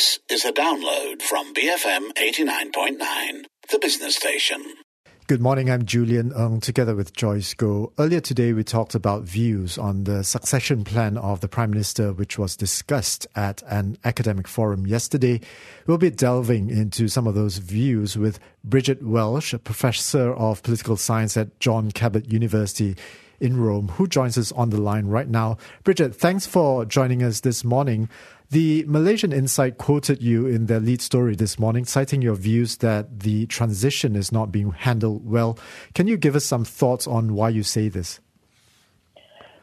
This is a download from BFM 89.9, the business station. Good morning, I'm Julian Eng together with Joyce Goh. Earlier today, we talked about views on the succession plan of the Prime Minister, which was discussed at an academic forum yesterday. We'll be delving into some of those views with Bridget Welsh, a professor of political science at John Cabot University in Rome, who joins us on the line right now. Bridget, thanks for joining us this morning. The Malaysian Insight quoted you in their lead story this morning, citing your views that the transition is not being handled well. Can you give us some thoughts on why you say this?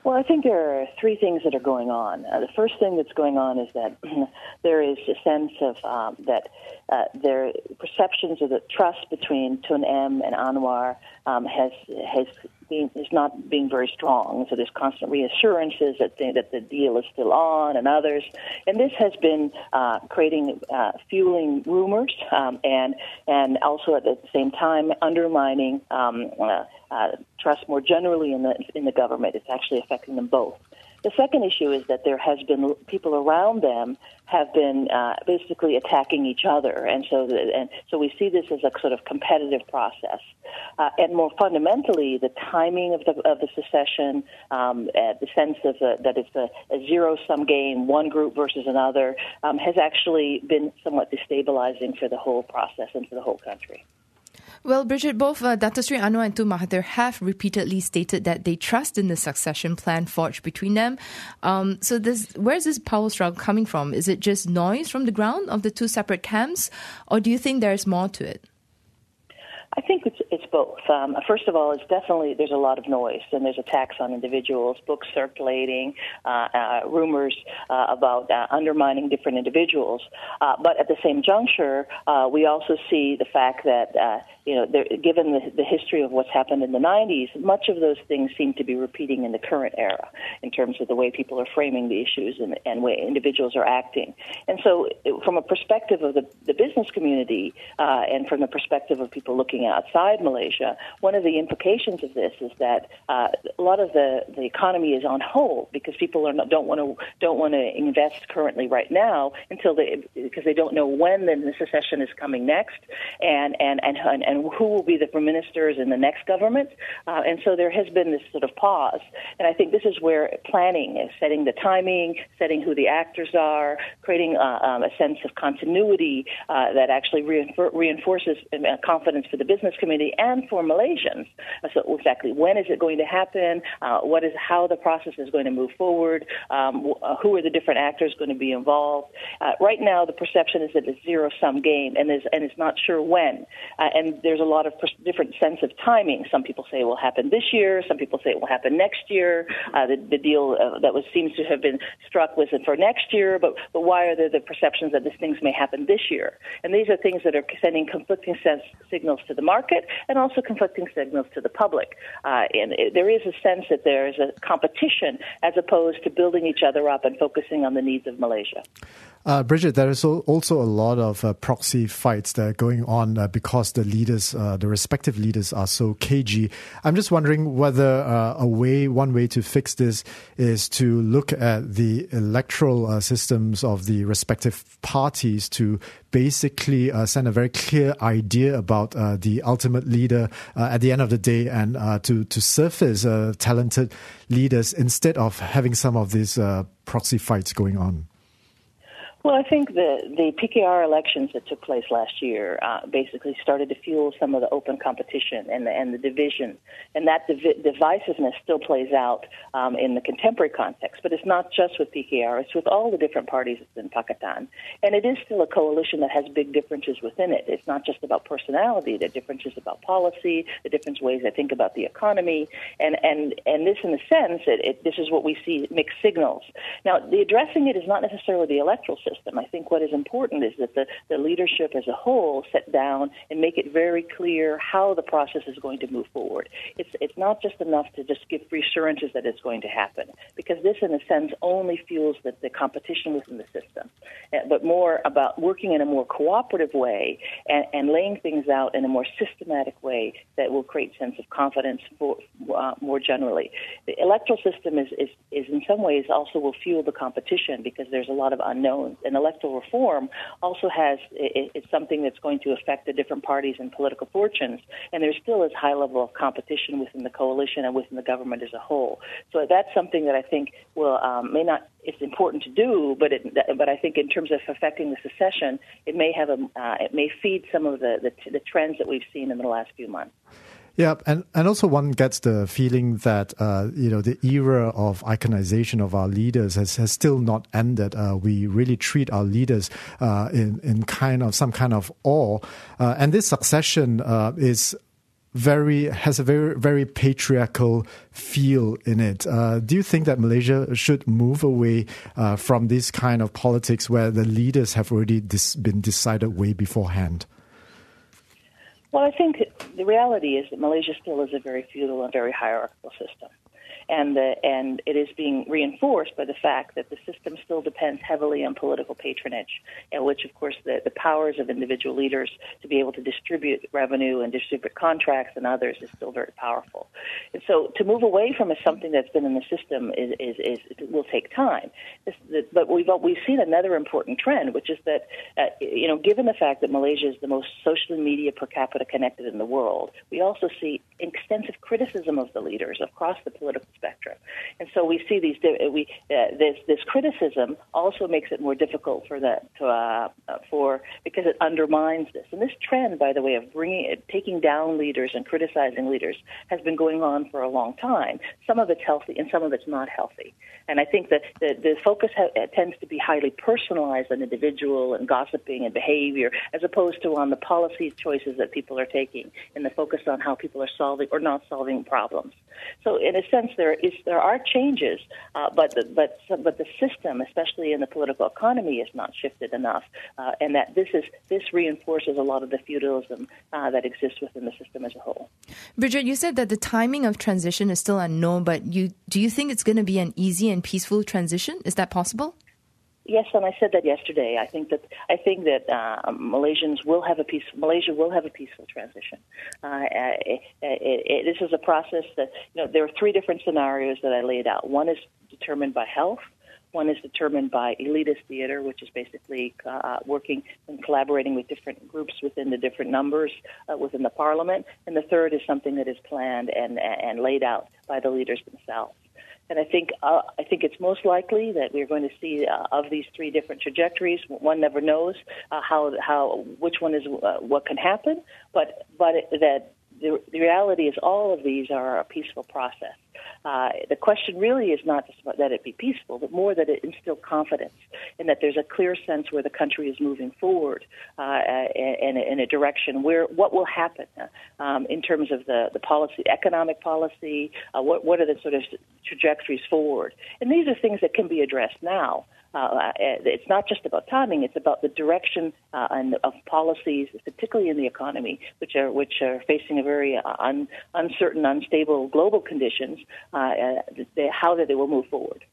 Well, I think there are three things that are going on. Uh, the first thing that's going on is that there is a sense of um, that uh, their perceptions of the trust between Tun M and Anwar um, has has being, is not being very strong. So there's constant reassurances that the, that the deal is still on, and others, and this has been uh, creating uh, fueling rumors, um, and and also at the same time undermining um, uh, uh, trust more generally in the in the government. It's actually affecting them both. The second issue is that there has been people around them have been uh, basically attacking each other, and so the, and so we see this as a sort of competitive process. Uh, and more fundamentally, the timing of the of the secession, um, uh, the sense of uh, that it's a, a zero sum game, one group versus another, um, has actually been somewhat destabilizing for the whole process and for the whole country. Well, Bridget, both uh, Sri Anwar and Tun Mahathir have repeatedly stated that they trust in the succession plan forged between them. Um, so, this, where's this power struggle coming from? Is it just noise from the ground of the two separate camps, or do you think there's more to it? I think both. Um, first of all, it's definitely there's a lot of noise and there's attacks on individuals, books circulating, uh, uh, rumors uh, about uh, undermining different individuals. Uh, but at the same juncture, uh, we also see the fact that you know, there, given the, the history of what's happened in the 90s, much of those things seem to be repeating in the current era in terms of the way people are framing the issues and, and way individuals are acting. And so, from a perspective of the, the business community and from the perspective of people looking outside Malaysia, one of the implications of this is that uh, a lot of the, the economy is on hold because people are not, don't want to don't want to invest currently right now until they because they don't know when the secession is coming next and and and and and who will be the prime ministers in the next government. Uh, and so there has been this sort of pause. And I think this is where planning is setting the timing, setting who the actors are, creating uh, um, a sense of continuity uh, that actually reinfor- reinforces uh, confidence for the business community and for Malaysians. Uh, so exactly when is it going to happen? Uh, what is how the process is going to move forward? Um, who are the different actors going to be involved? right now, the perception is that it's zero sum game, and is and it's not sure when. and there's a lot of different sense of timing. Some people say it will happen this year. Some people say it will happen next year. Uh, the, the deal uh, that was seems to have been struck was for next year, but but why are there the perceptions that these things may happen this year? And these are things that are sending conflicting sense, signals to the market and also conflicting signals to the public. Uh, and it, there is a sense that there is a competition as opposed to building each other up and focusing on the needs of Malaysia. Uh, Bridget, there is also a lot of uh, proxy fights that are going on uh, because the leaders, uh, the respective leaders, are so cagey. I'm just wondering whether uh, a way, one way to fix this is to look at the electoral uh, systems of the respective parties to basically send a very clear idea about the ultimate leader at the end of the day, and to to surface talented leaders instead of having some of these proxy fights going on. Well, I think the the PKR elections that took place last year uh, basically started to fuel some of the open competition and the, and the division, and that div- divisiveness still plays out um, in the contemporary context. But it's not just with PKR; it's with all the different parties in Pakatan, and it is still a coalition that has big differences within it. It's not just about personality; the differences about policy, the different ways they think about the economy, and and and this, in a sense, it, it, this is what we see mixed signals. Now, the addressing it is not necessarily the electoral system. I think what is important is that the, the leadership as a whole sit down and make it very clear how the process is going to move forward. It's, it's not just enough to just give reassurances that it's going to happen, because this, in a sense, only fuels the, the competition within the system, but more about working in a more cooperative way and, and laying things out in a more systematic way that will create sense of confidence for, uh, more generally. The electoral system is, is, is in some ways also will fuel the competition because there's a lot of unknowns and electoral reform also has it, it's something that's going to affect the different parties and political fortunes, and there still is high level of competition within the coalition and within the government as a whole. So that's something that I think will um, may not it's important to do, but it, but I think in terms of affecting the secession, it may have a uh, it may feed some of the, the the trends that we've seen in the last few months. Yeah, and, and also one gets the feeling that uh, you know the era of iconization of our leaders has, has still not ended. Uh, we really treat our leaders uh, in in kind of some kind of awe, uh, and this succession uh, is very has a very very patriarchal feel in it. Uh, do you think that Malaysia should move away uh, from this kind of politics where the leaders have already dis- been decided way beforehand? Well, I think the reality is that Malaysia still is a very feudal and very hierarchical system and the, and it is being reinforced by the fact that the system still depends heavily on political patronage, in which, of course, the, the powers of individual leaders to be able to distribute revenue and distribute contracts and others is still very powerful. And so, to move away from something that's been in the system is, is, is will take time. This, the, but we've we've seen another important trend, which is that uh, you know, given the fact that Malaysia is the most social media per capita connected in the world, we also see extensive criticism of the leaders across the political spectrum. And so we see these we uh, this this criticism also makes it more difficult for the to, uh, for because it undermines this. And this trend, by the way, of bringing taking down leaders and criticizing leaders has been going on for a long time. Some of it's healthy and some of it's not healthy. And I think that the, the focus ha- tends to be highly personalized on individual and gossiping and behavior, as opposed to on the policy choices that people are taking and the focus on how people are solving or not solving problems. So, in a sense, there is there are changes, uh, but the, but but the system, especially in the political economy, is not shifted enough, uh, and that this is this reinforces a lot of the feudalism uh, that exists within the system as a whole. Bridget, you said that the timing of transition is still unknown, but you do you think it's going to be an easy and peaceful transition? Is that possible? Yes, and I said that yesterday. I think that I think that uh, Malaysians will have a peace. Malaysia will have a peaceful transition. Uh, it, it, it, this is a process that you know. There are three different scenarios that I laid out. One is determined by health. One is determined by elitist theater, which is basically uh, working and collaborating with different groups within the different numbers uh, within the parliament. And the third is something that is planned and and laid out by the leaders themselves. And I think uh, I think it's most likely that we're going to see uh, of these three different trajectories. One never knows uh, how how which one is uh, what can happen, but but it, that the, the reality is all of these are a peaceful process. Uh, the question really is not just that it be peaceful, but more that it instill confidence and that there's a clear sense where the country is moving forward uh, in, in, a direction where what will happen um, in terms of the, the policy, economic policy, uh, what, what are the sort of trajectories forward. And these are things that can be addressed now. Uh, uh, it's not just about timing; it's about the direction uh, and of policies, particularly in the economy, which are which are facing a very un, uncertain, unstable global conditions. Uh, uh, how that they will move forward.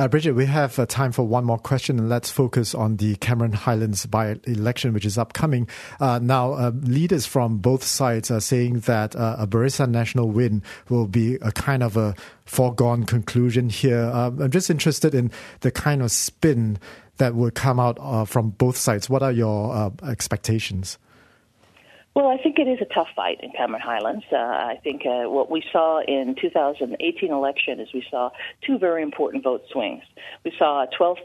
Uh, Bridget, we have uh, time for one more question, and let's focus on the Cameron Highlands by election, which is upcoming. Uh, now, uh, leaders from both sides are saying that uh, a Barisan Nasional win will be a kind of a foregone conclusion here. Um, I'm just interested in the kind of spin that will come out uh, from both sides. What are your expectations? Well, I think it is a tough fight in Cameron Highlands. Uh, I think uh, what we saw in 2018 election is we saw two very important vote swings. We saw a 12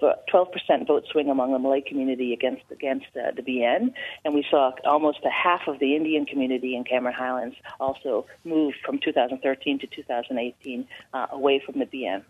percent vote swing among the Malay community against against uh, the BN, and we saw almost a half of the Indian community in Cameron Highlands also move from 2013 to 2018 uh, away from the BN.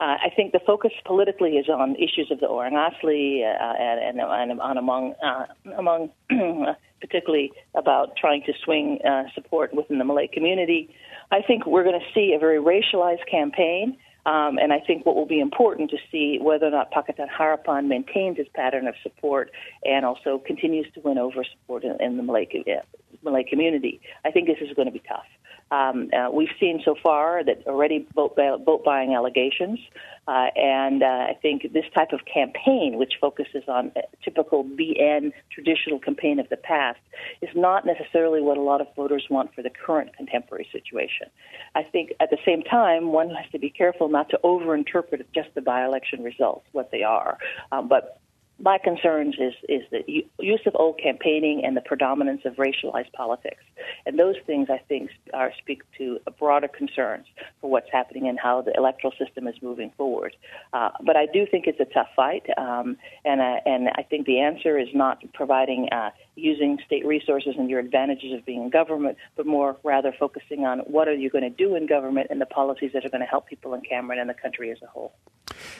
Uh, I think the focus politically is on issues of the Orang Asli uh, and, and, and on among uh, among particularly about trying to swing uh, support within the Malay community. I think we're going to see a very racialized campaign. Um, and I think what will be important to see whether or not Pakatan Harapan maintains its pattern of support and also continues to win over support in, in the Malay, uh, Malay community. I think this is going to be tough. Um, uh, we've seen so far that already vote, vote buying allegations, uh, and uh, I think this type of campaign, which focuses on typical BN traditional campaign of the past, is not necessarily what a lot of voters want for the current contemporary situation. I think at the same time, one has to be careful not to overinterpret just the by-election results, what they are, um, but my concerns is is the use of old campaigning and the predominance of racialized politics, and those things I think are speak to broader concerns for what's happening and how the electoral system is moving forward. Uh, but I do think it's a tough fight, um, and uh, and I think the answer is not providing uh, using state resources and your advantages of being in government, but more rather focusing on what are you going to do in government and the policies that are going to help people in Cameron and the country as a whole.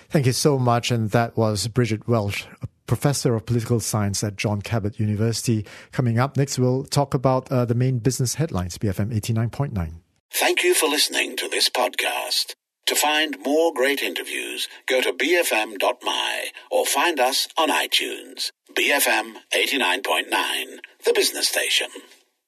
Thank you so much. And that was Bridget Welsh, professor of political science at John Cabot University. Coming up next, we'll talk about uh, the main business headlines, BFM 89.9. Thank you for listening to this podcast. To find more great interviews, go to bfm.my or find us on iTunes. BFM 89.9, the business station.